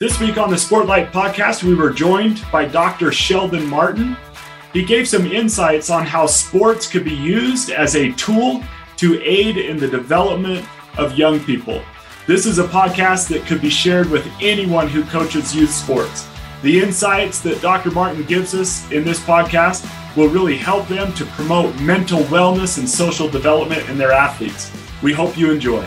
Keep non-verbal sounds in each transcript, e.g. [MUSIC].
This week on the Sportlight podcast, we were joined by Dr. Sheldon Martin. He gave some insights on how sports could be used as a tool to aid in the development of young people. This is a podcast that could be shared with anyone who coaches youth sports. The insights that Dr. Martin gives us in this podcast will really help them to promote mental wellness and social development in their athletes. We hope you enjoy.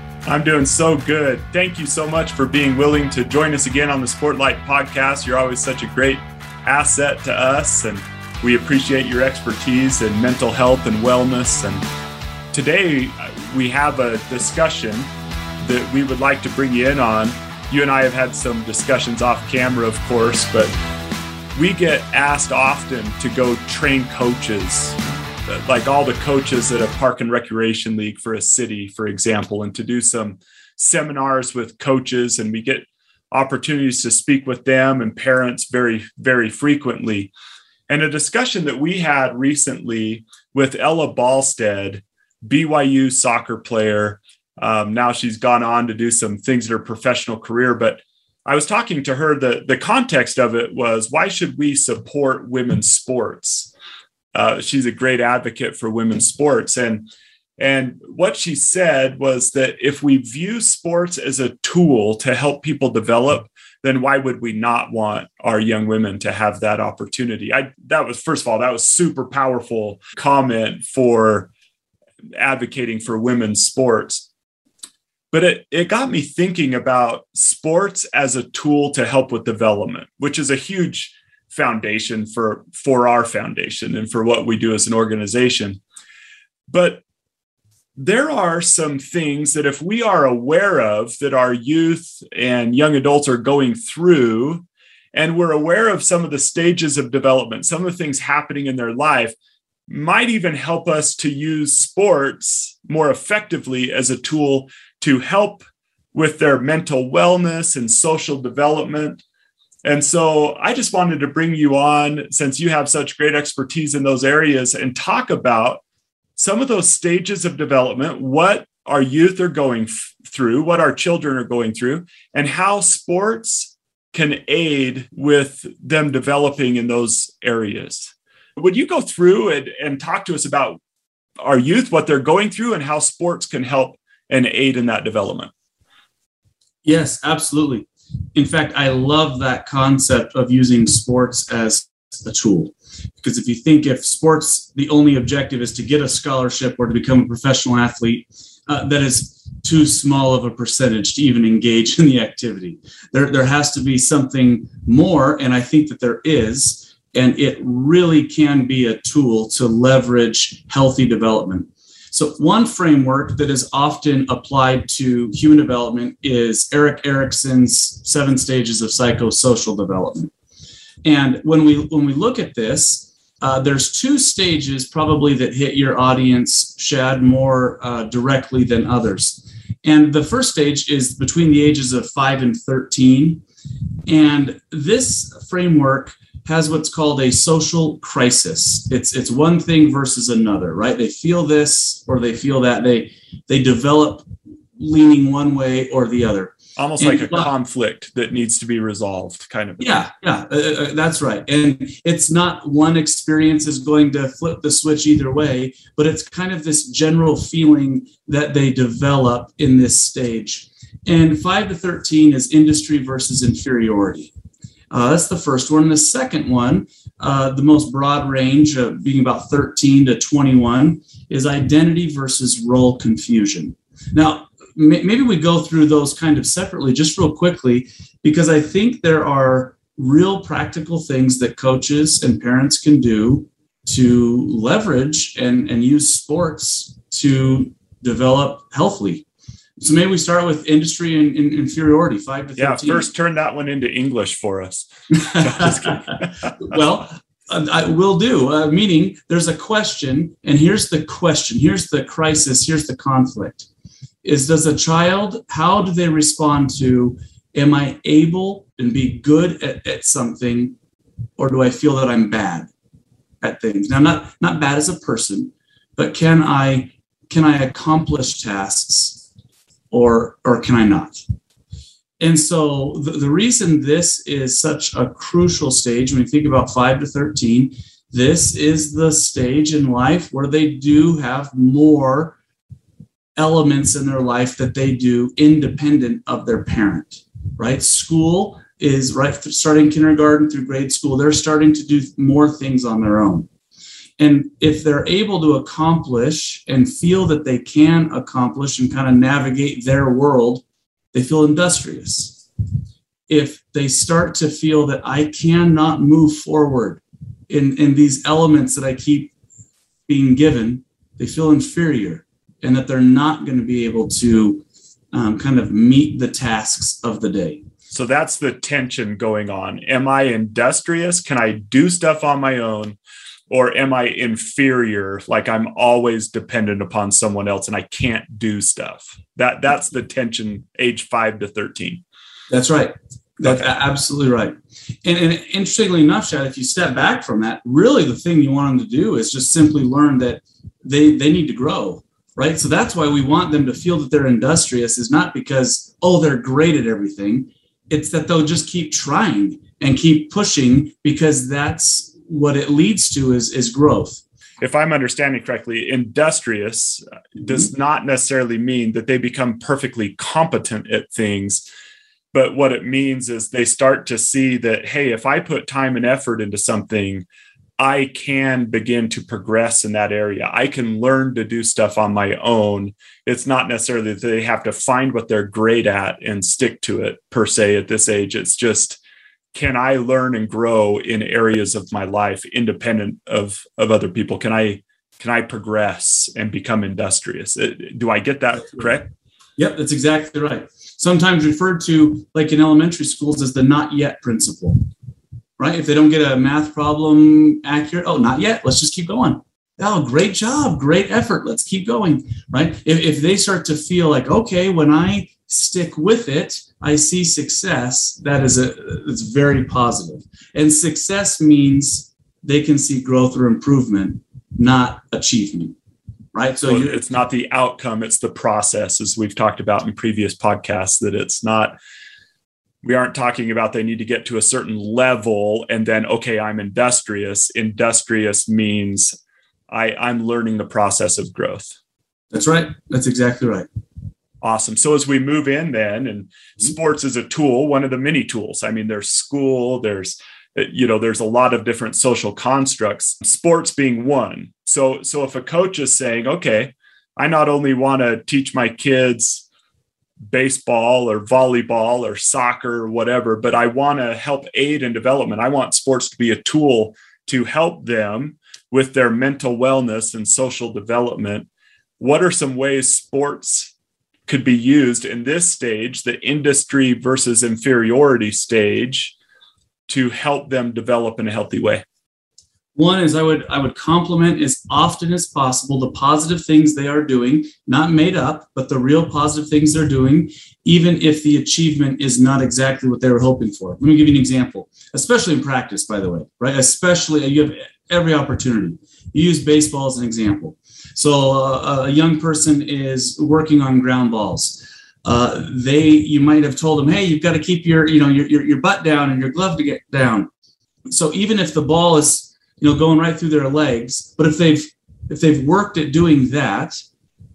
I'm doing so good. Thank you so much for being willing to join us again on the Sportlight podcast. You're always such a great asset to us, and we appreciate your expertise in mental health and wellness. And today uh, we have a discussion that we would like to bring you in on. You and I have had some discussions off camera, of course, but we get asked often to go train coaches like all the coaches at a park and recreation league for a city, for example, and to do some seminars with coaches. And we get opportunities to speak with them and parents very, very frequently. And a discussion that we had recently with Ella Balstead, BYU soccer player. Um, now she's gone on to do some things in her professional career, but I was talking to her. The, the context of it was why should we support women's sports? Uh, she's a great advocate for women's sports. And and what she said was that if we view sports as a tool to help people develop then why would we not want our young women to have that opportunity? I that was first of all that was super powerful comment for advocating for women's sports. But it, it got me thinking about sports as a tool to help with development which is a huge foundation for for our foundation and for what we do as an organization. But there are some things that if we are aware of that our youth and young adults are going through and we're aware of some of the stages of development some of the things happening in their life might even help us to use sports more effectively as a tool to help with their mental wellness and social development and so I just wanted to bring you on since you have such great expertise in those areas and talk about some of those stages of development, what our youth are going f- through, what our children are going through, and how sports can aid with them developing in those areas. Would you go through and, and talk to us about our youth, what they're going through, and how sports can help and aid in that development? Yes, absolutely in fact, I love that concept of using sports as a tool. Because if you think if sports, the only objective is to get a scholarship or to become a professional athlete, uh, that is too small of a percentage to even engage [LAUGHS] in the activity. There, there has to be something more, and I think that there is, and it really can be a tool to leverage healthy development. So, one framework that is often applied to human development is Erik Erikson's seven stages of psychosocial development. And when we when we look at this, uh, there's two stages probably that hit your audience, Shad, more uh, directly than others. And the first stage is between the ages of five and 13. And this framework has what's called a social crisis. It's it's one thing versus another, right? They feel this or they feel that. They they develop leaning one way or the other. Almost and, like a conflict that needs to be resolved, kind of. Yeah, yeah, uh, uh, uh, that's right. And it's not one experience is going to flip the switch either way, but it's kind of this general feeling that they develop in this stage. And five to 13 is industry versus inferiority. Uh, that's the first one. The second one, uh, the most broad range of being about 13 to 21, is identity versus role confusion. Now, maybe we go through those kind of separately just real quickly, because I think there are real practical things that coaches and parents can do to leverage and, and use sports to develop healthily So maybe we start with industry and, and inferiority, five to 13. Yeah, first turn that one into English for us. [LAUGHS] well, I will do. Uh, meaning, there's a question, and here's the question. Here's the crisis. Here's the conflict. Is does a child? How do they respond to? Am I able and be good at, at something, or do I feel that I'm bad at things? Now, not not bad as a person, but can I can I accomplish tasks or or can I not? And so the, the reason this is such a crucial stage when you think about 5 to 13, this is the stage in life where they do have more elements in their life that they do independent of their parent, right? School is right starting kindergarten through grade school, they're starting to do more things on their own. And if they're able to accomplish and feel that they can accomplish and kind of navigate their world, they feel industrious. If they start to feel that I cannot move forward in, in these elements that I keep being given, they feel inferior and that they're not going to be able to um, kind of meet the tasks of the day. So that's the tension going on. Am I industrious? Can I do stuff on my own? Or am i inferior? Like i'm always dependent upon someone else and i can't do stuff. That that's the tension age 5 to 13 that's right. That's okay. absolutely right. And, and interestingly enough Shad, if you step back from that really the thing you want them to do is just simply learn that they they need to grow right? So that's why we want them to feel that they're industrious is not because oh they're great at everything. It's that they'll just keep trying and keep pushing because that's what it leads to is is growth. If i'm understanding correctly industrious does mm-hmm. not necessarily mean that they become perfectly competent at things but what it means is they start to see that hey if i put time and effort into something i can begin to progress in that area. I can learn to do stuff on my own. It's not necessarily that they have to find what they're great at and stick to it per se at this age. It's just can I learn and grow in areas of my life independent of of other people? Can I can I progress and become industrious? Uh, do I get that correct? Yep, that's exactly right. Sometimes referred to like in elementary schools as the not yet principle. Right? If they don't get a math problem accurate, oh, not yet. Let's just keep going. Oh, great job, great effort. Let's keep going. Right? If, if they start to feel like, okay, when I stick with it, I see success, that is a it's very positive. And success means they can see growth or improvement, not achievement. Right. So, so it's not the outcome, it's the process, as we've talked about in previous podcasts, that it's not we aren't talking about they need to get to a certain level and then okay i'm industrious industrious means i i'm learning the process of growth that's right that's exactly right Awesome. So as we move in then, and mm-hmm. sports is a tool, one of the many tools. I mean, there's school, there's uh, you know, there's a lot of different social constructs, sports being one. So so if a coach is saying, okay, I not only want to teach my kids baseball or volleyball or soccer or whatever, but I want to help aid in development. I want sports to be a tool to help them with their mental wellness and social development. What are some ways sports could be used in this stage, the industry versus inferiority stage, to help them develop in a healthy way? One is I would I would compliment as often as possible the positive things they are doing, not made up, but the real positive things they're doing, even if the achievement is not exactly what they were hoping for. Let me give you an example, especially in practice, by the way, right? Especially you have every opportunity. You use baseball as an example. So uh, a young person is working on ground balls. Uh, they you might have told them, hey, you've got to keep your you know your, your, your butt down and your glove to get down. So even if the ball is you know going right through their legs, but if they've if they've worked at doing that,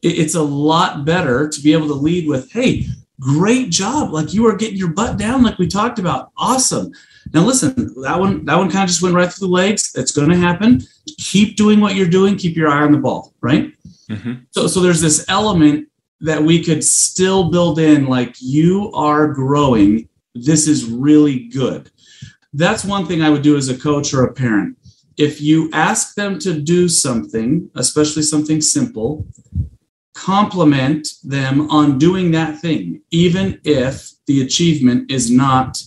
it, it's a lot better to be able to lead with, hey, great job, like you are getting your butt down, like we talked about, awesome. Now listen, that one that one kind of just went right through the legs. It's going to happen. Keep doing what you're doing. Keep your eye on the ball, right? Mm-hmm. So so there's this element that we could still build in, like you are growing. This is really good. That's one thing I would do as a coach or a parent. If you ask them to do something, especially something simple, compliment them on doing that thing, even if the achievement is not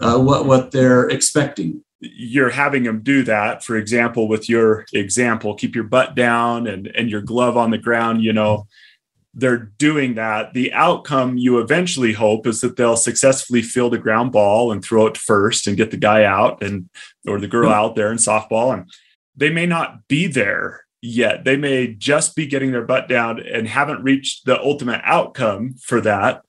uh, what what they're expecting. You're having them do that. For example, with your example, keep your butt down and and your glove on the ground. You know, they're doing that. The outcome you eventually hope is that they'll successfully field a ground ball and throw it first and get the guy out and or the girl mm-hmm. out there in softball and they may not be there yet. They may just be getting their butt down and haven't reached the ultimate outcome for that,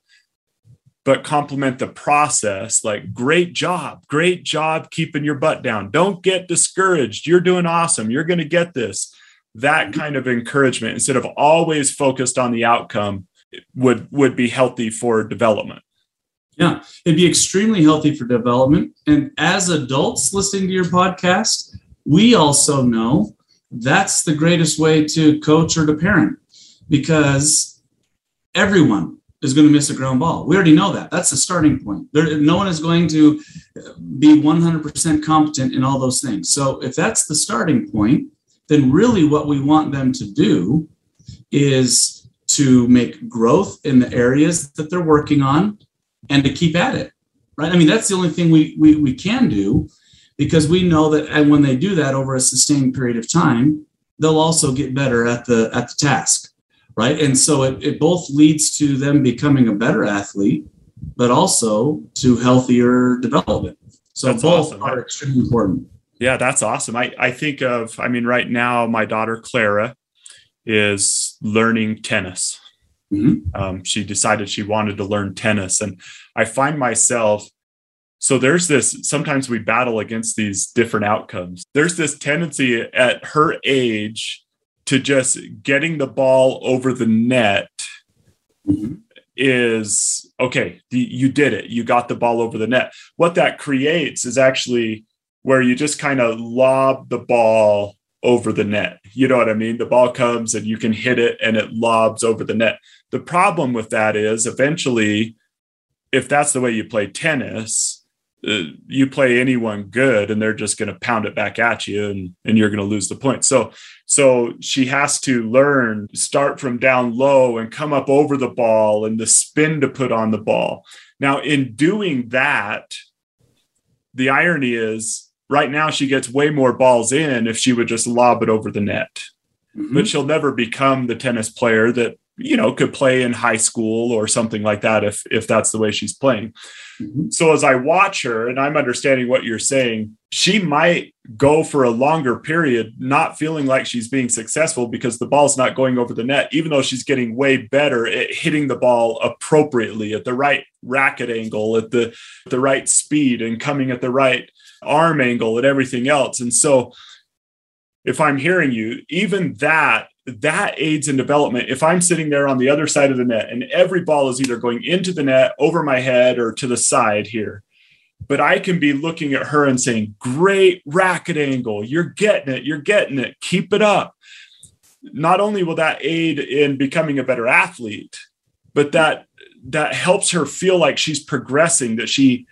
but compliment the process like, great job, great job keeping your butt down. Don't get discouraged. You're doing awesome. You're going to get this. That mm-hmm. kind of encouragement instead of always focused on the outcome would would be healthy for development. Yeah, it'd be extremely healthy for development. And as adults listening to your podcast, we also know that's the greatest way to coach or to parent because everyone is going to miss a ground ball. We already know that. That's the starting point. There, no one is going to be 100% competent in all those things. So if that's the starting point, then really what we want them to do is to make growth in the areas that they're working on and to keep at it. Right? I mean, that's the only thing we we, we can do because we know that when they do that over a sustained period of time they'll also get better at the at the task right and so it, it both leads to them becoming a better athlete but also to healthier development so that's both awesome. are extremely important yeah that's awesome i i think of i mean right now my daughter clara is learning tennis mm-hmm. um, she decided she wanted to learn tennis and i find myself so there's this sometimes we battle against these different outcomes. There's this tendency at her age to just getting the ball over the net mm-hmm. is okay, you did it. You got the ball over the net. What that creates is actually where you just kind of lob the ball over the net. You know what I mean? The ball comes and you can hit it and it lobs over the net. The problem with that is eventually, if that's the way you play tennis, uh, you play anyone good and they're just going to pound it back at you and, and you're going to lose the point. So, so she has to learn, start from down low and come up over the ball and the spin to put on the ball. Now, in doing that, the irony is right now she gets way more balls in if she would just lob it over the net. Mm-hmm. But she'll never become the tennis player that you know could play in high school or something like that if if that's the way she's playing mm-hmm. so as i watch her and i'm understanding what you're saying she might go for a longer period not feeling like she's being successful because the ball's not going over the net even though she's getting way better at hitting the ball appropriately at the right racket angle at the the right speed and coming at the right arm angle and everything else and so if i'm hearing you even that that aids in development. If I'm sitting there on the other side of the net and every ball is either going into the net, over my head, or to the side here, but I can be looking at her and saying, Great racket angle. You're getting it. You're getting it. Keep it up. Not only will that aid in becoming a better athlete, but that that helps her feel like she's progressing, that she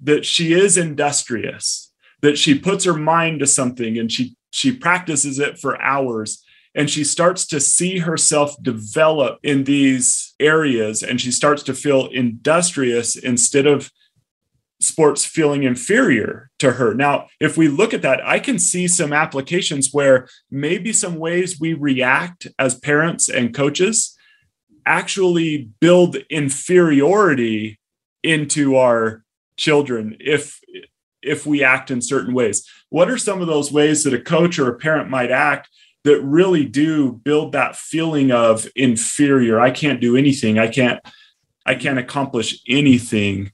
that she is industrious, that she puts her mind to something and she she practices it for hours and she starts to see herself develop in these areas and she starts to feel industrious instead of sports feeling inferior to her. Now, if we look at that, I can see some applications where maybe some ways we react as parents and coaches actually build inferiority into our children if if we act in certain ways. What are some of those ways that a coach or a parent might act that really do build that feeling of inferior. I can't do anything. I can't i can't accomplish anything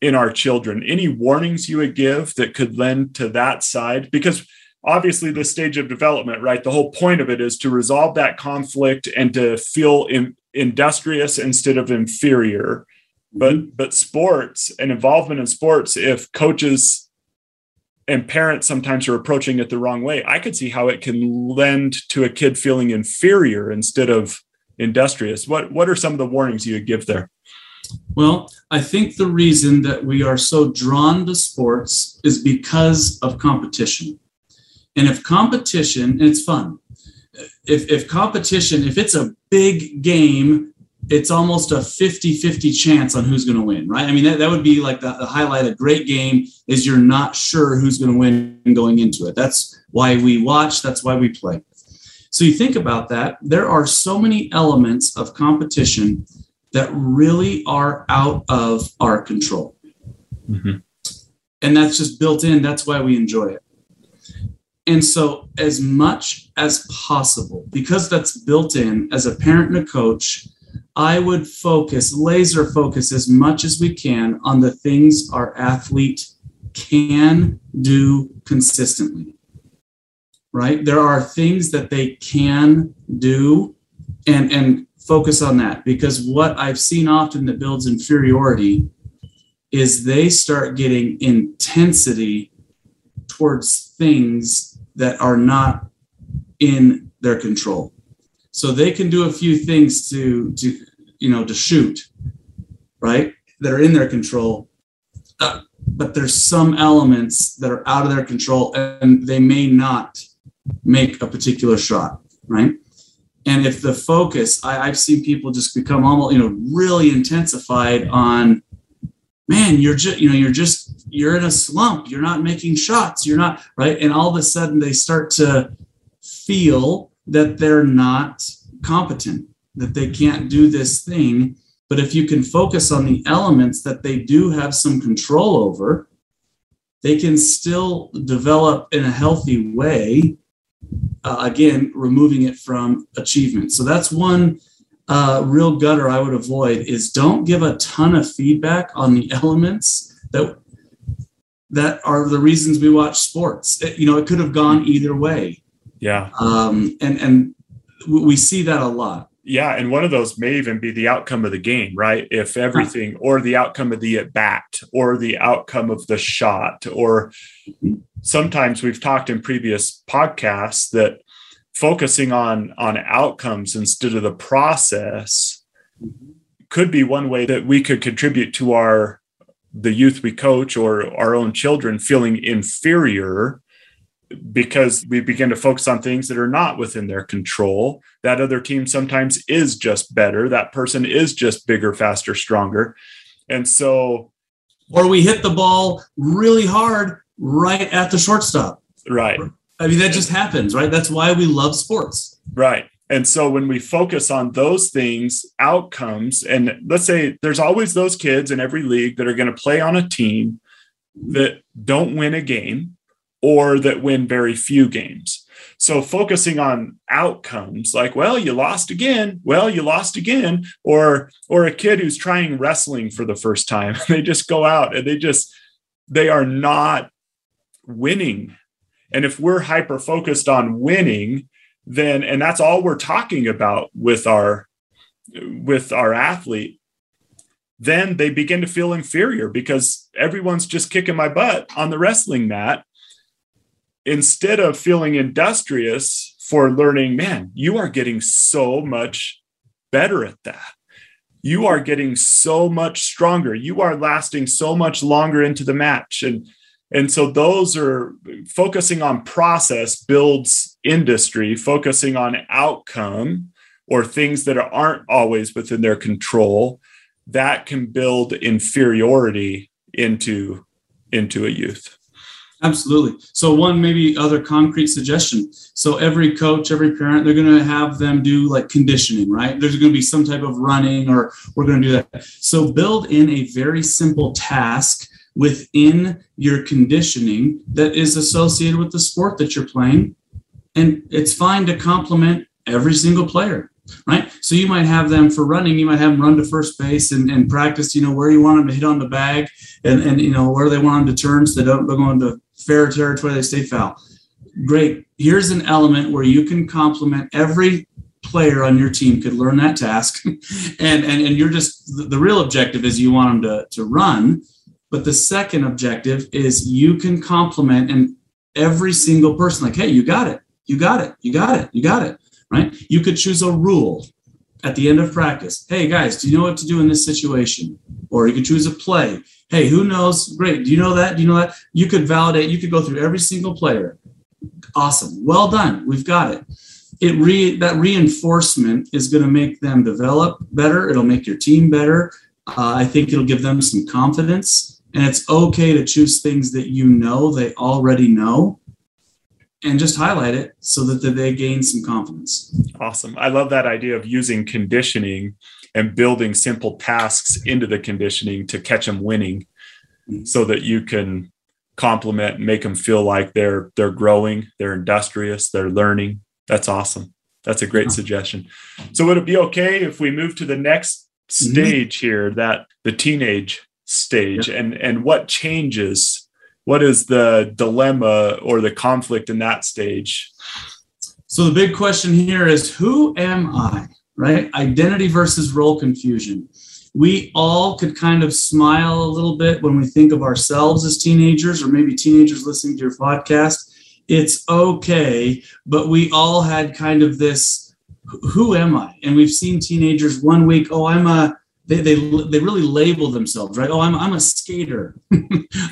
in our children. Any warnings you would give that could lend to that side? Because obviously the stage of development right? The whole point of it is to resolve that conflict and to feel in, industrious instead of inferior. But mm-hmm. but sports and involvement in sports if coaches and parents sometimes are approaching it the wrong way i could see how it can lend to a kid feeling inferior instead of industrious. What what are some of the warnings you would give there? Well i think the reason that we are so drawn to sports is because of competition. And if competition it's fun if, if competition, if it's a big game, it's almost a 50 50 chance on who's going to win, right? I mean, that, that would be like the, the highlight. A great game is you're not sure who's going to win going into it. That's why we watch, that's why we play. So you think about that, there are so many elements of competition that really are out of our control. Mm-hmm. And that's just built in. That's why we enjoy it. And so, as much as possible, because that's built in as a parent and a coach, I would focus, laser focus as much as we can on the things our athlete can do consistently. Right? There are things that they can do and and focus on that because what I've seen often that builds inferiority is they start getting intensity towards things that are not in their control. So they can do a few things to to you know to shoot, right? That are in their control, uh, but there's some elements that are out of their control, and they may not make a particular shot, right? And if the focus, I, I've seen people just become almost you know really intensified on man, you're just, you know, you're just, you're in a slump. You're not making shots. You're not, right? And all of a sudden they start to feel that they're not competent, that they can't do this thing. But if you can focus on the elements that they do have some control over, they can still develop in a healthy way. Uh, again, removing it from achievement. So that's one uh, real gutter I would avoid is don't give a ton of feedback on the elements that that are the reasons we watch sports. It, you know, it could have gone either way. Yeah. Um, and and we see that a lot. Yeah, and one of those may even be the outcome of the game, right? If everything, or the outcome of the at bat, or the outcome of the shot, or mm-hmm. sometimes we've talked in previous podcasts that focusing on on outcomes instead of the process mm-hmm. could be one way that we could contribute to our the youth we coach or our own children feeling inferior because we begin to focus on things that are not within their control that other team sometimes is just better that person is just bigger faster stronger and so or we hit the ball really hard right at the shortstop right I mean, that just happens, right? That's why we love sports. Right. And so when we focus on those things, outcomes, and let's say there's always those kids in every league that are going to play on a team that don't win a game or that win very few games. So focusing on outcomes like, well, you lost again. Well, you lost again. Or or a kid who's trying wrestling for the first time. [LAUGHS] They just go out and they just they are not winning and if we're hyper focused on winning, then and that's all we're talking about with our with our athlete, then they begin to feel inferior because everyone's just kicking my butt on the wrestling mat instead of feeling industrious for learning, man, you are getting so much better at that. You are getting so much stronger. You are lasting so much longer into the match. And and so those are focusing on process builds industry, focusing on outcome or things that aren't always within their control, that can build inferiority into into a youth. Absolutely. So one maybe other concrete suggestion. So every coach, every parent, they're going to have them do like conditioning, right? There's going to be some type of running or we're going to do that. So build in a very simple task within your conditioning that is associated with the sport that you're playing. And it's fine to compliment every single player, right? So you might have them for running, you might have them run to first base and, and practice, you know, where you want them to hit on the bag and, and you know, where they want them to turn so they don't go into fair territory, they stay foul. Great. Here's an element where you can compliment every player on your team could learn that task [LAUGHS] and and, and you're just the, the real objective is you want them to, to run but the second objective is you can compliment and every single person, like, hey, you got it, you got it, you got it, you got it, right? You could choose a rule at the end of practice. Hey, guys, do you know what to do in this situation? Or you could choose a play. Hey, who knows? Great. Do you know that? Do you know that? You could validate, you could go through every single player. Awesome. Well done. We've got it. it re that reinforcement is going to make them develop better. It'll make your team better. Uh, I think it'll give them some confidence. And it's okay to choose things that you know they already know and just highlight it so that they gain some confidence. Awesome. I love that idea of using conditioning and building simple tasks into the conditioning to catch them winning mm-hmm. so that you can compliment and make them feel like they're they're growing, they're industrious, they're learning. That's awesome. That's a great suggestion. So would it be okay if we move to the next mm-hmm. stage mm-hmm. here that the teenage stage and and what changes what is the dilemma or the conflict in that stage? So the big question here is who am i right? Identity versus role confusion. We all could kind of smile a little bit when we think of ourselves as teenagers or maybe teenagers listening to your podcast. It's okay but we all had kind of this who am i? And we've seen teenagers one week oh i'm a they, they, they really label themselves right? Oh i'm, I'm a skater. [LAUGHS]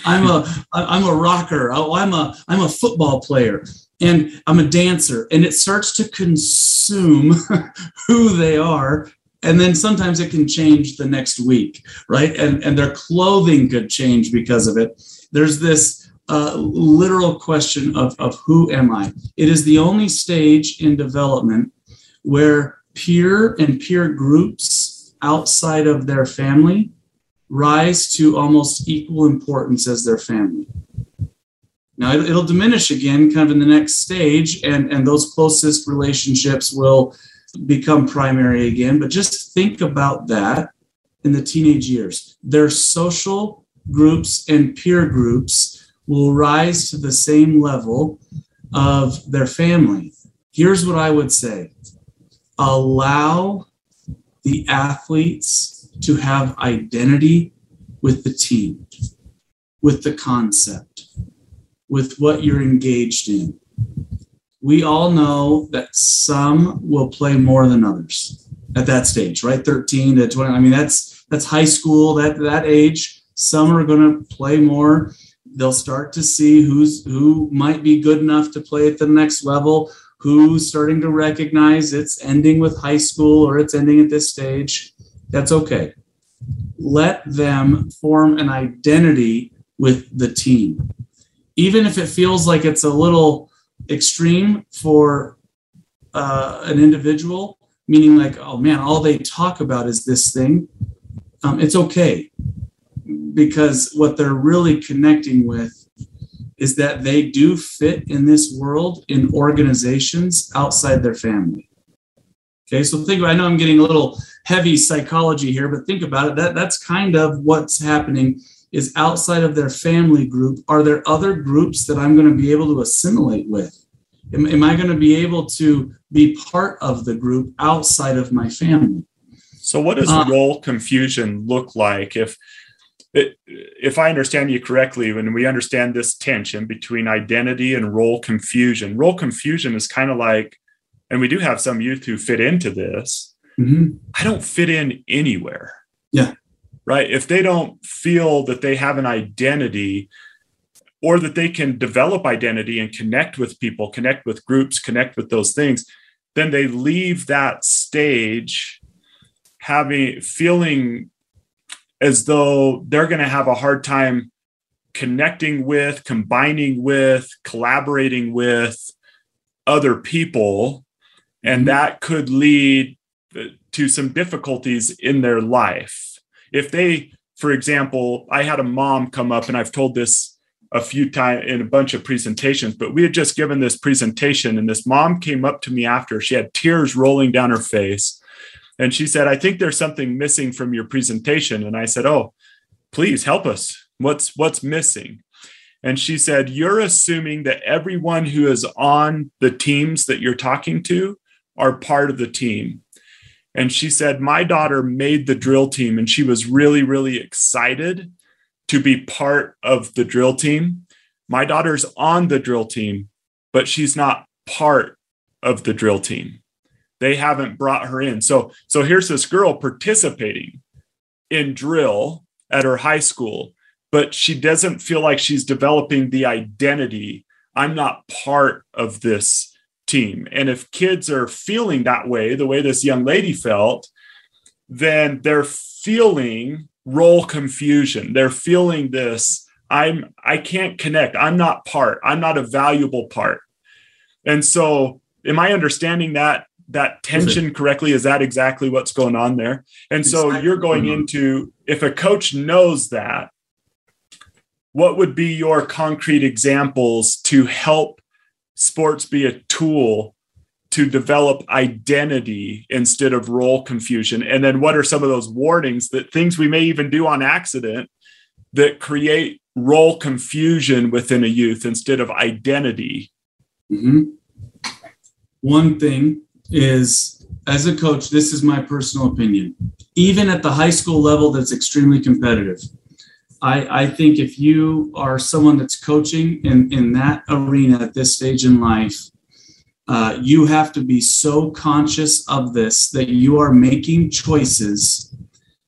I'm a i'm a rocker. Oh i'm a i'm a football player. And i'm a dancer. And it starts to consume [LAUGHS] who they are. And then sometimes it can change the next week right? And and their clothing could change because of it. There's this uh, literal question of, of who am i? It is the only stage in development where peer and peer groups outside of their family rise to almost equal importance as their family. Now it'll diminish again kind of in the next stage, and, and those closest relationships will become primary again. But just think about that in the teenage years. Their social groups and peer groups will rise to the same level of their family. Here's what I would say allow the athletes to have identity with the team, with the concept, with what you're engaged in. We all know that some will play more than others at that stage, right? 13 to 20. I mean, that's that's high school, that that age. Some are going to play more. They'll start to see who's who might be good enough to play at the next level who's starting to recognize it's ending with high school or it's ending at this stage, that's okay. Let them form an identity with the team. Even if it feels like it's a little extreme for uh, an individual, meaning like, oh man, all they talk about is this thing, um, it's okay because what they're really connecting with is that they do fit in this world in organizations outside their family. Okay, so think about, I know I'm getting a little heavy psychology here, but think about it. That that's kind of what's happening is outside of their family group. Are there other groups that I'm going to be able to assimilate with? Am, am I going to be able to be part of the group outside of my family? So, what does uh, role confusion look like if if I understand you correctly, when we understand this tension between identity and role confusion, role confusion is kind of like, and we do have some youth who fit into this. Mm-hmm. I don't fit in anywhere. Yeah. Right. If they don't feel that they have an identity or that they can develop identity and connect with people, connect with groups, connect with those things, then they leave that stage having feeling as though they're going to have a hard time connecting with, combining with, collaborating with other people. And mm-hmm. that could lead to some difficulties in their life. If they, for example, I had a mom come up, and I've told this a few times in a bunch of presentations, but we had just given this presentation, and this mom came up to me after. She had tears rolling down her face. And she said, I think there's something missing from your presentation. And I said, Oh, please help us. What's what's missing? And she said, You're assuming that everyone who is on the teams that you're talking to are part of the team. And she said, My daughter made the drill team and she was really, really excited to be part of the drill team. My daughter's on the drill team, but she's not part of the drill team they haven't brought her in. So so here's this girl participating in drill at her high school, but she doesn't feel like she's developing the identity. I'm not part of this team. And if kids are feeling that way, the way this young lady felt, then they're feeling role confusion. They're feeling this I'm I can't connect. I'm not part. I'm not a valuable part. And so am I understanding that that tension correctly? Is that exactly what's going on there? And so you're going into if a coach knows that, what would be your concrete examples to help sports be a tool to develop identity instead of role confusion? And then what are some of those warnings that things we may even do on accident that create role confusion within a youth instead of identity? Mm-hmm. One thing is, as a coach, this is my personal opinion. Even at the high school level, that's extremely competitive. I, I think if you are someone that's coaching in, in that arena at this stage in life, uh, you have to be so conscious of this that you are making choices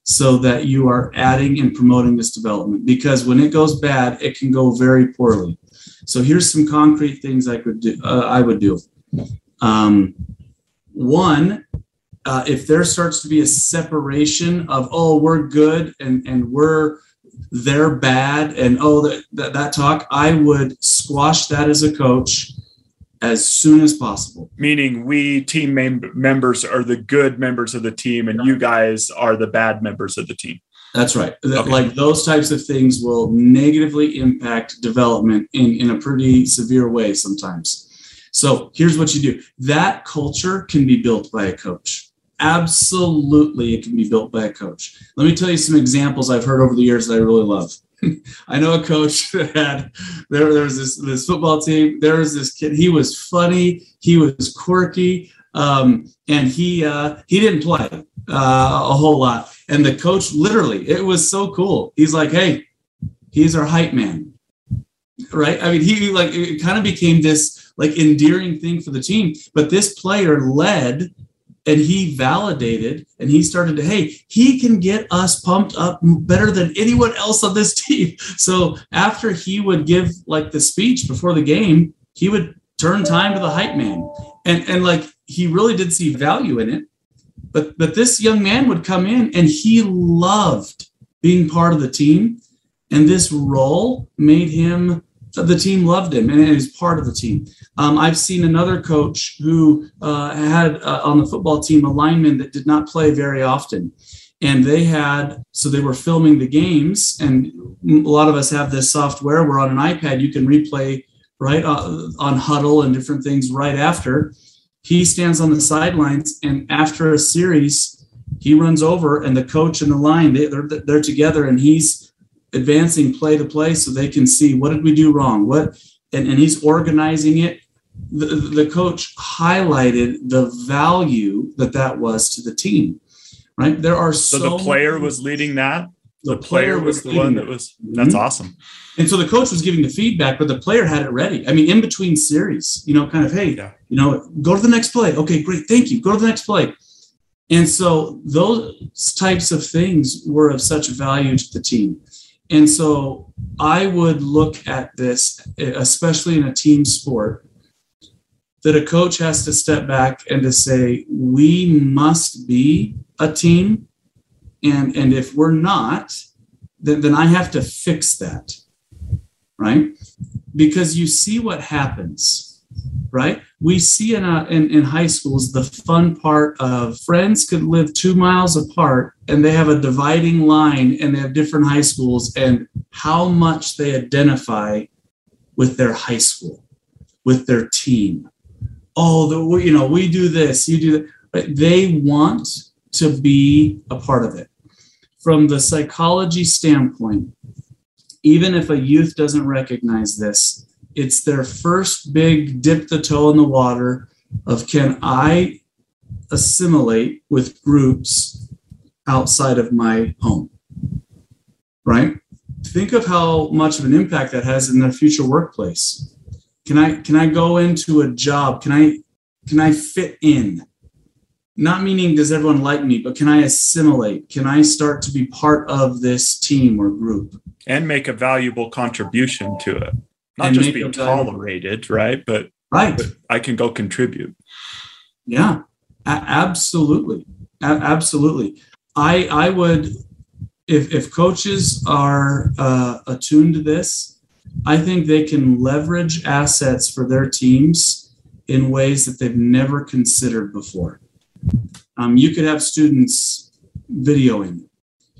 so that you are adding and promoting this development. Because when it goes bad, it can go very poorly. So here's some concrete things I could do. Uh, I would do. Um, one, uh, if there starts to be a separation of oh we're good and and we're they're bad and oh that, that, that talk, I would squash that as a coach as soon as possible. Meaning, we team mem- members are the good members of the team, and you guys are the bad members of the team. That's right. Okay. Like those types of things will negatively impact development in, in a pretty severe way sometimes. So here's what you do that culture can be built by a coach. Absolutely, it can be built by a coach. Let me tell you some examples I've heard over the years that I really love. [LAUGHS] I know a coach [LAUGHS] that had there, there was this this football team. There was this kid. He was funny. He was quirky, um, and he uh, he didn't play uh, a whole lot. And the coach literally, it was so cool. He's like, "Hey, he's our hype man." Right? I mean, he like it kind of became this like endearing thing for the team. But this player led and he validated and he started to hey he can get us pumped up better than anyone else on this [LAUGHS] team. So after he would give like the speech before the game he would turn time to the hype man. And and like he really did see value in it. But but this young man would come in and he loved being part of the team. And this role made him the team loved him and he's part of the team. Um, I've seen another coach who uh, had uh, on the football team a lineman that did not play very often. And they had, so they were filming the games. And a lot of us have this software where on an iPad you can replay right uh, on Hudl and different things right after. He stands on the sidelines, and after a series, he runs over, and the coach and the line they, they're, they're together, and he's advancing play to play so they can see what did we do wrong? What and, and he's organizing it. The, the coach highlighted the value that that was to the team right? There are so, so the player was leading that? The, the player, player, was the one that was that's mm-hmm. awesome. And so the coach was giving the feedback but the player had it ready. I mean in between series you know kind of hey yeah. you know go to the next play. Okay great. Thank you. Go to the next play. And so those types of things were of such value to the team and so I would look at this, especially in a team sport, that a coach has to step back and to say, we must be a team. And, and if we're not, then, then I have to fix that. Right? Because you see what happens right? We see in, a, in, in high schools the fun part of friends could live two miles apart and they have a dividing line and they have different high schools and how much they identify with their high school, with their team. Oh, the, you know, we do this, you do that. But they want to be a part of it. From the psychology standpoint, even if a youth doesn't recognize this, it's their first big dip the toe in the water of can I assimilate with groups outside of my home? Right? Think of how much of an impact that has in their future workplace. Can I can I go into a job? Can I can I fit in? Not meaning does everyone like me, but can I assimilate? Can I start to be part of this team or group? And make a valuable contribution to it not just be tolerated, right? But Right. I can go contribute. Yeah, a- absolutely. A- absolutely. I, I would, if, if coaches are uh, attuned to this, I think they can leverage assets for their teams in ways that they've never considered before. Um, you could have students videoing.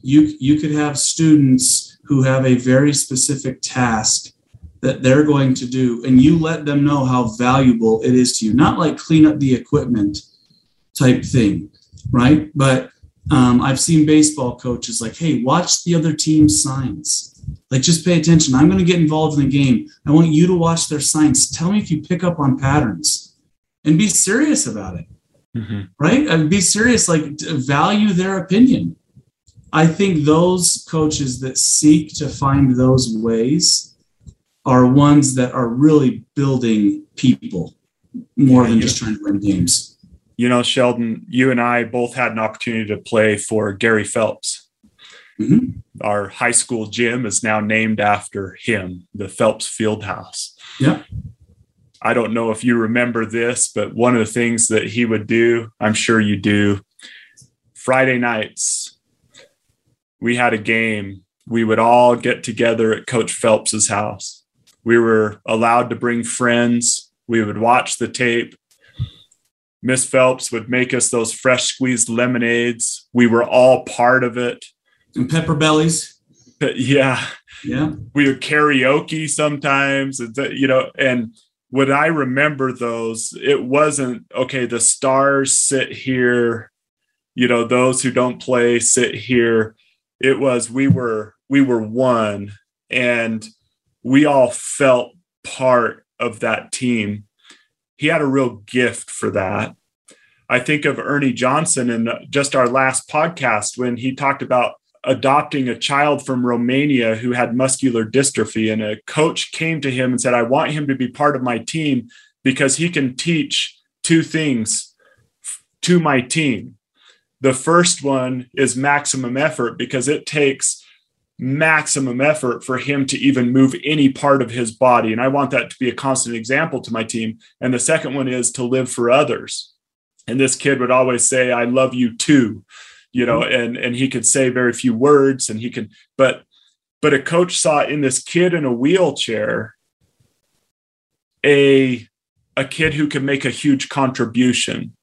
You, you could have students who have a very specific task that they're going to do, and you let them know how valuable it is to you. Not like clean up the equipment type thing, right? But um, I've seen baseball coaches like, hey, watch the other team's signs. Like, just pay attention. I'm going to get involved in the game. I want you to watch their signs. Tell me if you pick up on patterns and be serious about it, mm-hmm. right? And be serious, like, value their opinion. I think those coaches that seek to find those ways are ones that are really building people more yeah, than just trying to win games. You know, Sheldon, you and I both had an opportunity to play for Gary Phelps. Mm-hmm. Our high school gym is now named after him, the Phelps Field House. Yeah. I don't know if you remember this, but one of the things that he would do, I'm sure you do, Friday nights, we had a game. We would all get together at Coach Phelps's house. We were allowed to bring friends. We would watch the tape. Miss Phelps would make us those fresh squeezed lemonades. We were all part of it. And pepper bellies. But yeah. Yeah. We would karaoke sometimes, you know, and when I remember those, it wasn't okay, the stars sit here, you know, those who don't play sit here. It was we were we were one and we all felt part of that team. He had a real gift for that. I think of Ernie Johnson in just our last podcast when he talked about adopting a child from Romania who had muscular dystrophy. And a coach came to him and said, I want him to be part of my team because he can teach two things to my team. The first one is maximum effort because it takes maximum effort for him to even move any part of his body. And I want that to be a constant example to my team. And the second one is to live for others. And this kid would always say, I love you too you know, mm-hmm. and and he could say very few words, and he could, but but a coach saw in this kid in a wheelchair a a kid who can make a huge contribution.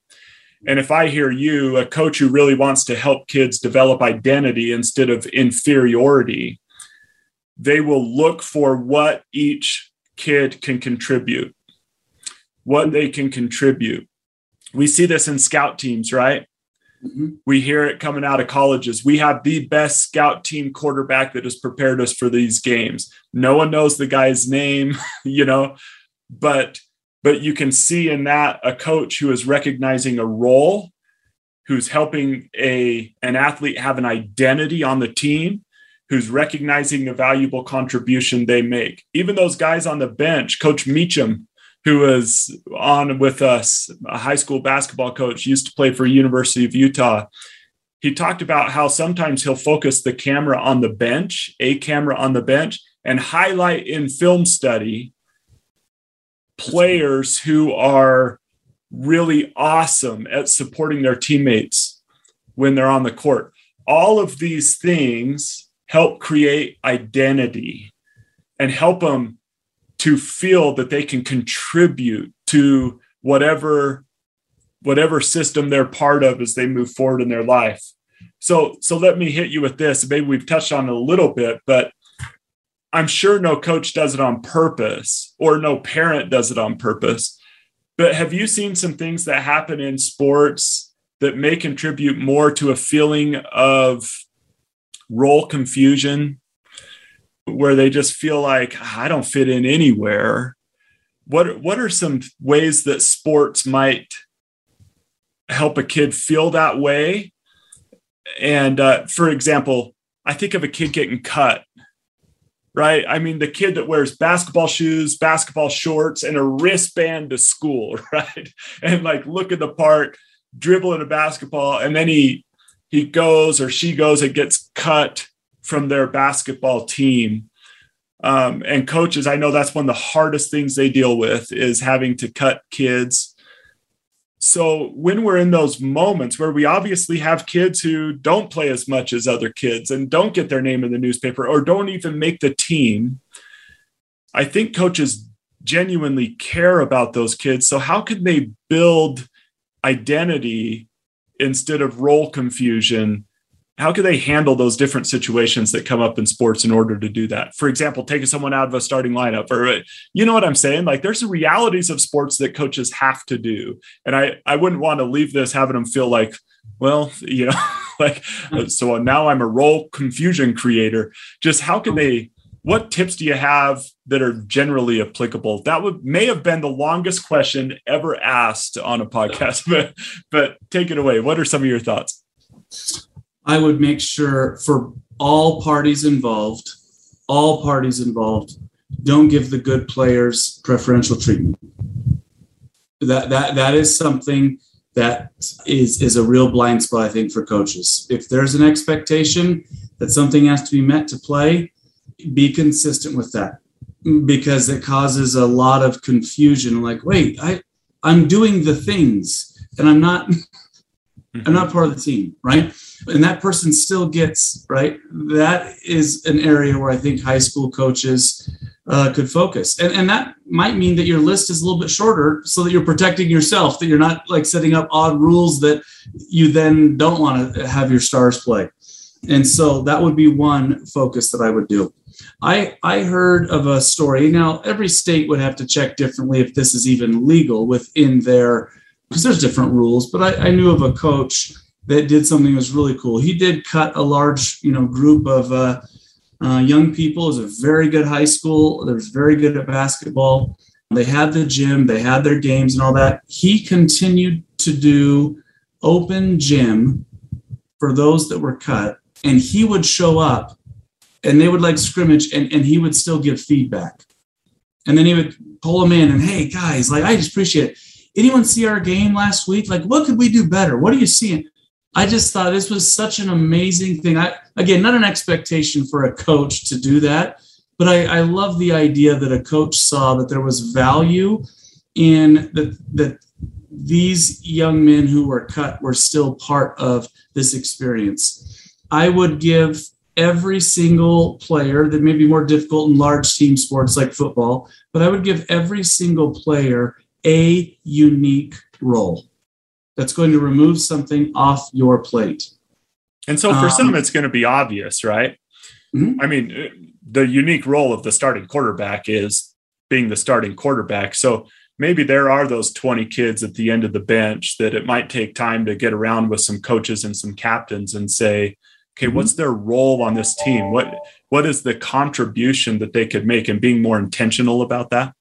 And if I hear you, a coach who really wants to help kids develop identity instead of inferiority, they will look for what each kid can contribute, what they can contribute. We see this in scout teams, right? Mm-hmm. We hear it coming out of colleges. We have the best scout team quarterback that has prepared us for these games. No one knows the guy's name, [LAUGHS] you know, but but you can see in that a coach who is recognizing a role, who's helping a an athlete have an identity on the team, who's recognizing the valuable contribution they make. Even those guys on the bench, Coach Meacham, who was on with us, a high school basketball coach, used to play for University of Utah. He talked about how sometimes he'll focus the camera on the bench, a camera on the bench, and highlight in film study players who are really awesome at supporting their teammates when they're on the court. All of these things help create identity and help them to feel that they can contribute to whatever whatever system they're part of as they move forward in their life so so let me hit you with this maybe we've touched on it a little bit but i'm sure no coach does it on purpose or no parent does it on purpose but have you seen some things that happen in sports that may contribute more to a feeling of role confusion where they just feel like I don't fit in anywhere. What what are some ways that sports might help a kid feel that way? And uh, for example, I think of a kid getting cut, right? I mean, the kid that wears basketball shoes, basketball shorts, and a wristband to school, [LAUGHS] right? And like look at the part, dribbling a basketball, and then he he goes or she goes and gets cut from their basketball team. Um, and coaches, I know that's one of the hardest things they deal with is having to cut kids. So when we're in those moments where we obviously have kids who don't play as much as other kids and don't get their name in the newspaper or don't even make the team, I think coaches genuinely care about those kids. So how can they build identity instead of role confusion how can they handle those different situations that come up in sports in order to do that? For example taking someone out of a starting lineup or you know what i'm saying? Like there's the realities of sports that coaches have to do. And i i wouldn't want to leave this having them feel like well you know [LAUGHS] like hmm. so now i'm a role confusion creator. Just how can they what tips do you have that are generally applicable? That would may have been the longest question ever asked on a podcast [LAUGHS] but but take it away. What are some of your thoughts I would make sure for all parties involved, all parties involved, don't give the good players preferential treatment. That that that is something that is is a real blind spot, I think, for coaches. If there's an expectation that something has to be met to play, be consistent with that because it causes a lot of confusion. Like, wait, I I'm doing the things and I'm not [LAUGHS] I'm not part of the team, right? And that person still gets, right? That is an area where I think high school coaches uh, could focus. And, and that might mean that your list is a little bit shorter so that you're protecting yourself, that you're not like setting up odd rules that you then don't want to have your stars play. And so that would be one focus that I would do. I, I heard of a story. Now, every state would have to check differently if this is even legal within their because there's different rules. But I, I, knew of a coach that did something that was really cool. He did cut a large, you know, group of uh, uh, young people. It was a very good high school. They was very good at basketball. They had the gym, they had their games and all that. He continued to do open gym for those that were cut, and he would show up and they would like scrimmage and, and he would still give feedback. And then he would pull them in and hey guys, like I just appreciate it anyone see our game last week? Like, what could we do better? What are you seeing? I just thought this was such an amazing thing. I again, not an expectation for a coach to do that, but I, I love the idea that a coach saw that there was value in that that these young men who were cut were still part of this experience. I would give every single player that may be more difficult in large team sports like football, but I would give every single player a unique role that's going to remove something off your plate. And so for um, some, it's going to be obvious, right? Mm-hmm. I mean, the unique role of the starting quarterback is being the starting quarterback. So maybe there are those 20 kids at the end of the bench that it might take time to get around with some coaches and some captains and say, okay, mm-hmm. what's their role on this team? What what is the contribution that they could make and being more intentional about that?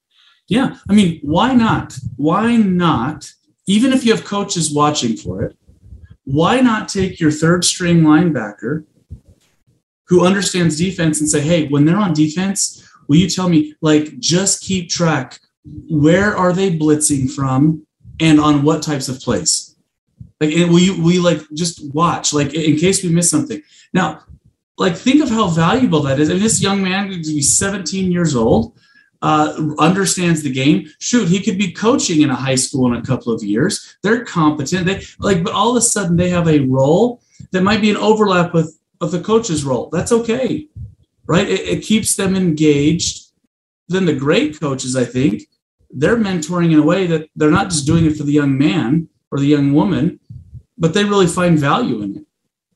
Yeah. I mean, why not? Why not? Even if you have coaches watching for it, why not take your third string linebacker who understands defense and say, hey, when they're on defense, will you tell me, like, just keep track? Where are they blitzing from and on what types of plays? Like, will you, will you like just watch, like, in case we miss something? Now, like, think of how valuable that is. I mean, this young man, he's 17 years old uh, understands the game. Shoot, he could be coaching in a high school in a couple of years. They're competent. They like, but all of a sudden they have a role that might be an overlap with of the coach's role. That's okay, right? It, it keeps them engaged. Then the great coaches, I think, they're mentoring in a way that they're not just doing it for the young man or the young woman, but they really find value in it,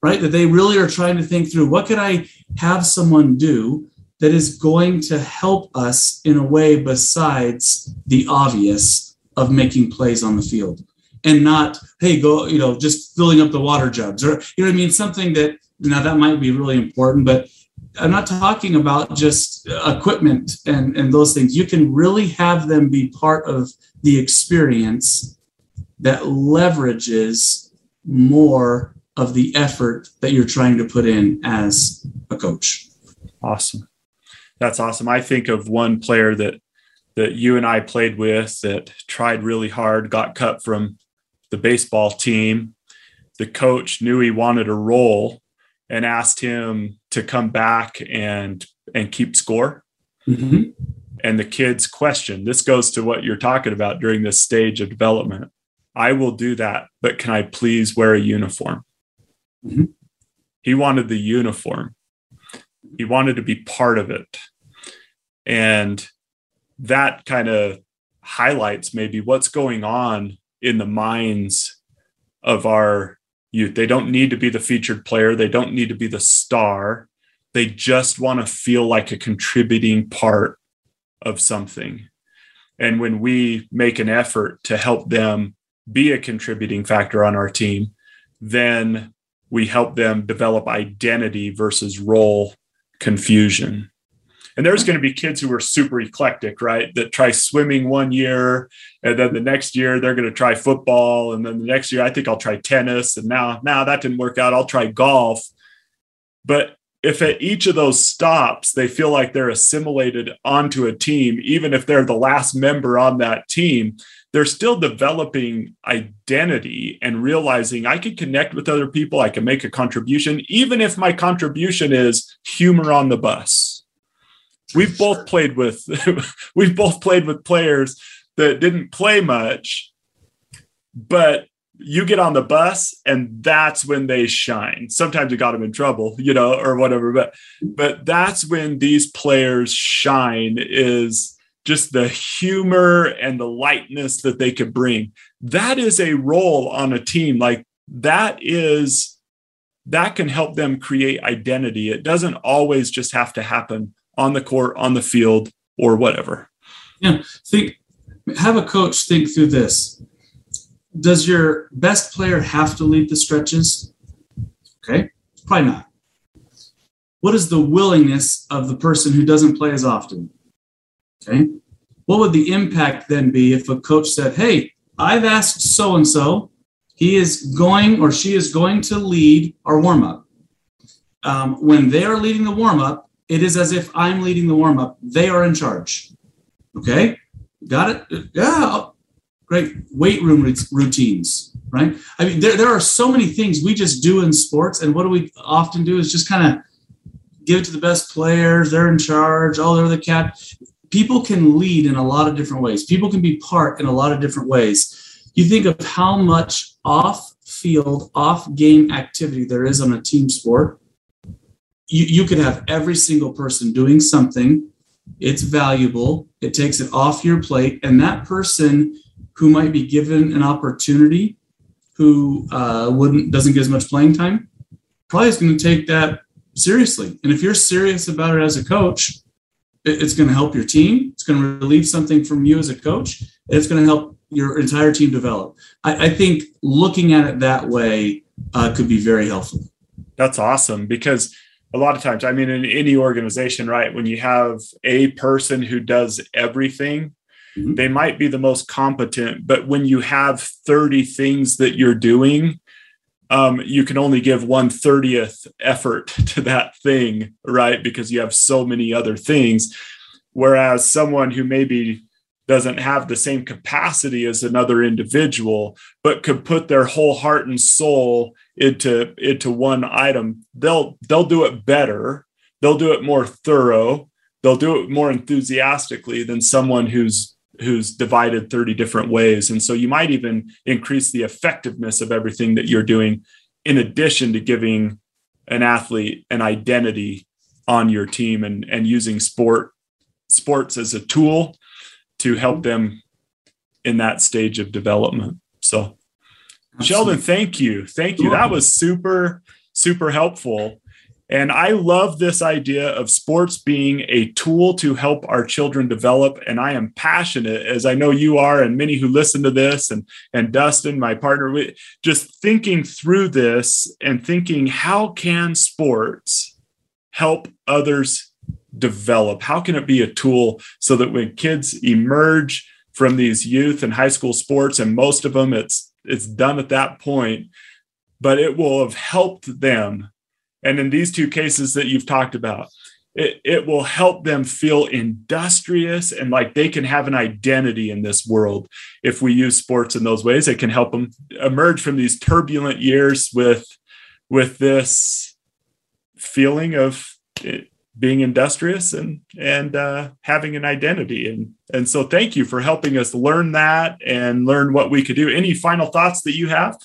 right? That they really are trying to think through what could I have someone do that is going to help us in a way besides the obvious of making plays on the field. And not hey go you know just filling up the water jugs or you know what i mean? Something that now that might be really important but i'm not talking about just equipment and and those things. You can really have them be part of the experience that leverages more of the effort that you're trying to put in as a coach. Awesome that's awesome. I think of one player that that you and I played with that tried really hard, got cut from the baseball team. The coach knew he wanted a role and asked him to come back and and keep score. Mm-hmm. And the kids question this goes to what you're talking about during this stage of development. I will do that, but can I please wear a uniform? Mm-hmm. He wanted the uniform, he wanted to be part of it. And that kind of highlights maybe what's going on in the minds of our youth. They don't need to be the featured player, they don't need to be the star. They just want to feel like a contributing part of something. And when we make an effort to help them be a contributing factor on our team, then we help them develop identity versus role confusion. And there's going to be kids who are super eclectic, right? That try swimming one year, and then the next year they're going to try football, and then the next year I think I'll try tennis, and now now that didn't work out, I'll try golf. But if at each of those stops they feel like they're assimilated onto a team, even if they're the last member on that team, they're still developing identity and realizing I can connect with other people, I can make a contribution, even if my contribution is humor on the bus. We've both played with [LAUGHS] we've both played with players that didn't play much but you get on the bus and that's when they shine. Sometimes you got them in trouble you know or whatever but but that's when these players shine is just the humor and the lightness that they could bring that is a role on a team like that is that can help them create identity it doesn't always just have to happen on the court, on the field, or whatever. Yeah. Think have a coach think through this. Does your best player have to lead the stretches? Okay. Probably not. What is the willingness of the person who doesn't play as often? Okay. What would the impact then be if a coach said, Hey, I've asked so and so, he is going or she is going to lead our warm up. Um, when they are leading the warm up, it is as if I'm leading the warm up. They are in charge. Okay, got it? Yeah, great. Weight room routines, right? I mean, there, there are so many things we just do in sports, and what do we often do is just kind of give it to the best players. They're in charge. Oh, they're the cap. People can lead in a lot of different ways. People can be part in a lot of different ways. You think of how much off field, off game activity there is on a team sport. You, you could have every single person doing something. It's valuable. It takes it off your plate. And that person who might be given an opportunity who uh, wouldn't doesn't get as much playing time probably is going to take that seriously. And if you're serious about it as a coach it's going to help your team. It's going to relieve something from you as a coach. It's going to help your entire team develop. I, I think looking at it that way uh, could be very helpful. That's awesome because a lot of times i mean in any organization right when you have a person who does everything mm-hmm. they might be the most competent but when you have 30 things that you're doing um, you can only give one 30th effort to that thing right? Because you have so many other things. Whereas someone who maybe doesn't have the same capacity as another individual but could put their whole heart and soul into into one item they'll they'll do it better. They'll do it more thorough. They'll do it more enthusiastically than someone who's who's divided 30 different ways and so you might even increase the effectiveness of everything that you're doing in addition to giving an athlete an identity on your team and and using sport sports as a tool to help them in that stage of development so Sheldon, thank you. Thank you. That was super, super helpful. And I love this idea of sports being a tool to help our children develop. And I am passionate, as I know you are, and many who listen to this, and, and Dustin, my partner, just thinking through this and thinking, how can sports help others develop? How can it be a tool so that when kids emerge from these youth and high school sports, and most of them, it's it's done at that point but it will have helped them and in these two cases that you've talked about it, it will help them feel industrious and like they can have an identity in this world. If we use sports in those ways it can help them emerge from these turbulent years with with this feeling of being industrious and and uh, having an identity. And and so thank you for helping us learn that and learn what we could do. Any final thoughts that you have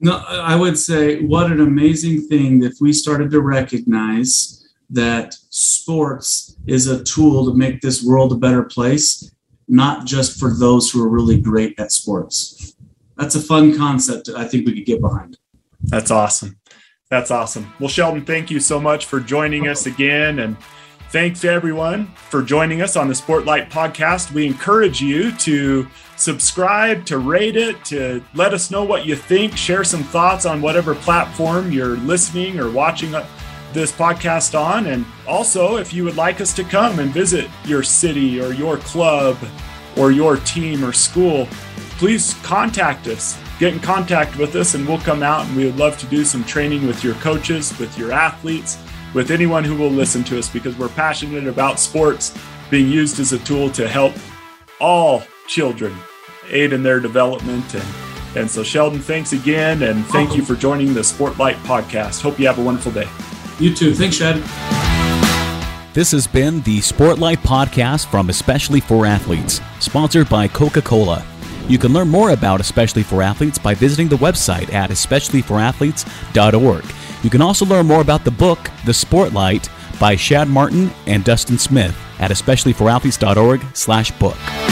no i would say what an amazing thing if we started to recognize that sports is a tool to make this world a better place not just for those who are really great at sports that's a fun concept i think we could get behind that's awesome that's awesome. Well, Sheldon, thank you so much for joining us again. And thanks everyone for joining us on the Sportlight podcast. We encourage you to subscribe, to rate it, to let us know what you think, share some thoughts on whatever platform you're listening or watching this podcast on. And also, if you would like us to come and visit your city or your club or your team or school, please contact us get in contact with us and we'll come out and we would love to do some training with your coaches, with your athletes, with anyone who will listen to us because we're passionate about sports being used as a tool to help all children aid in their development and and so Sheldon thanks again and thank you for joining the Sportlight podcast. Hope you have a wonderful day. You too. Thanks, Shad. This has been the Sportlight podcast from Especially for Athletes, sponsored by Coca-Cola. You can learn more about Especially for Athletes by visiting the website at especiallyforathletes.org. You can also learn more about the book, The Sportlight, by Shad Martin and Dustin Smith at especiallyforathletes.org slash book.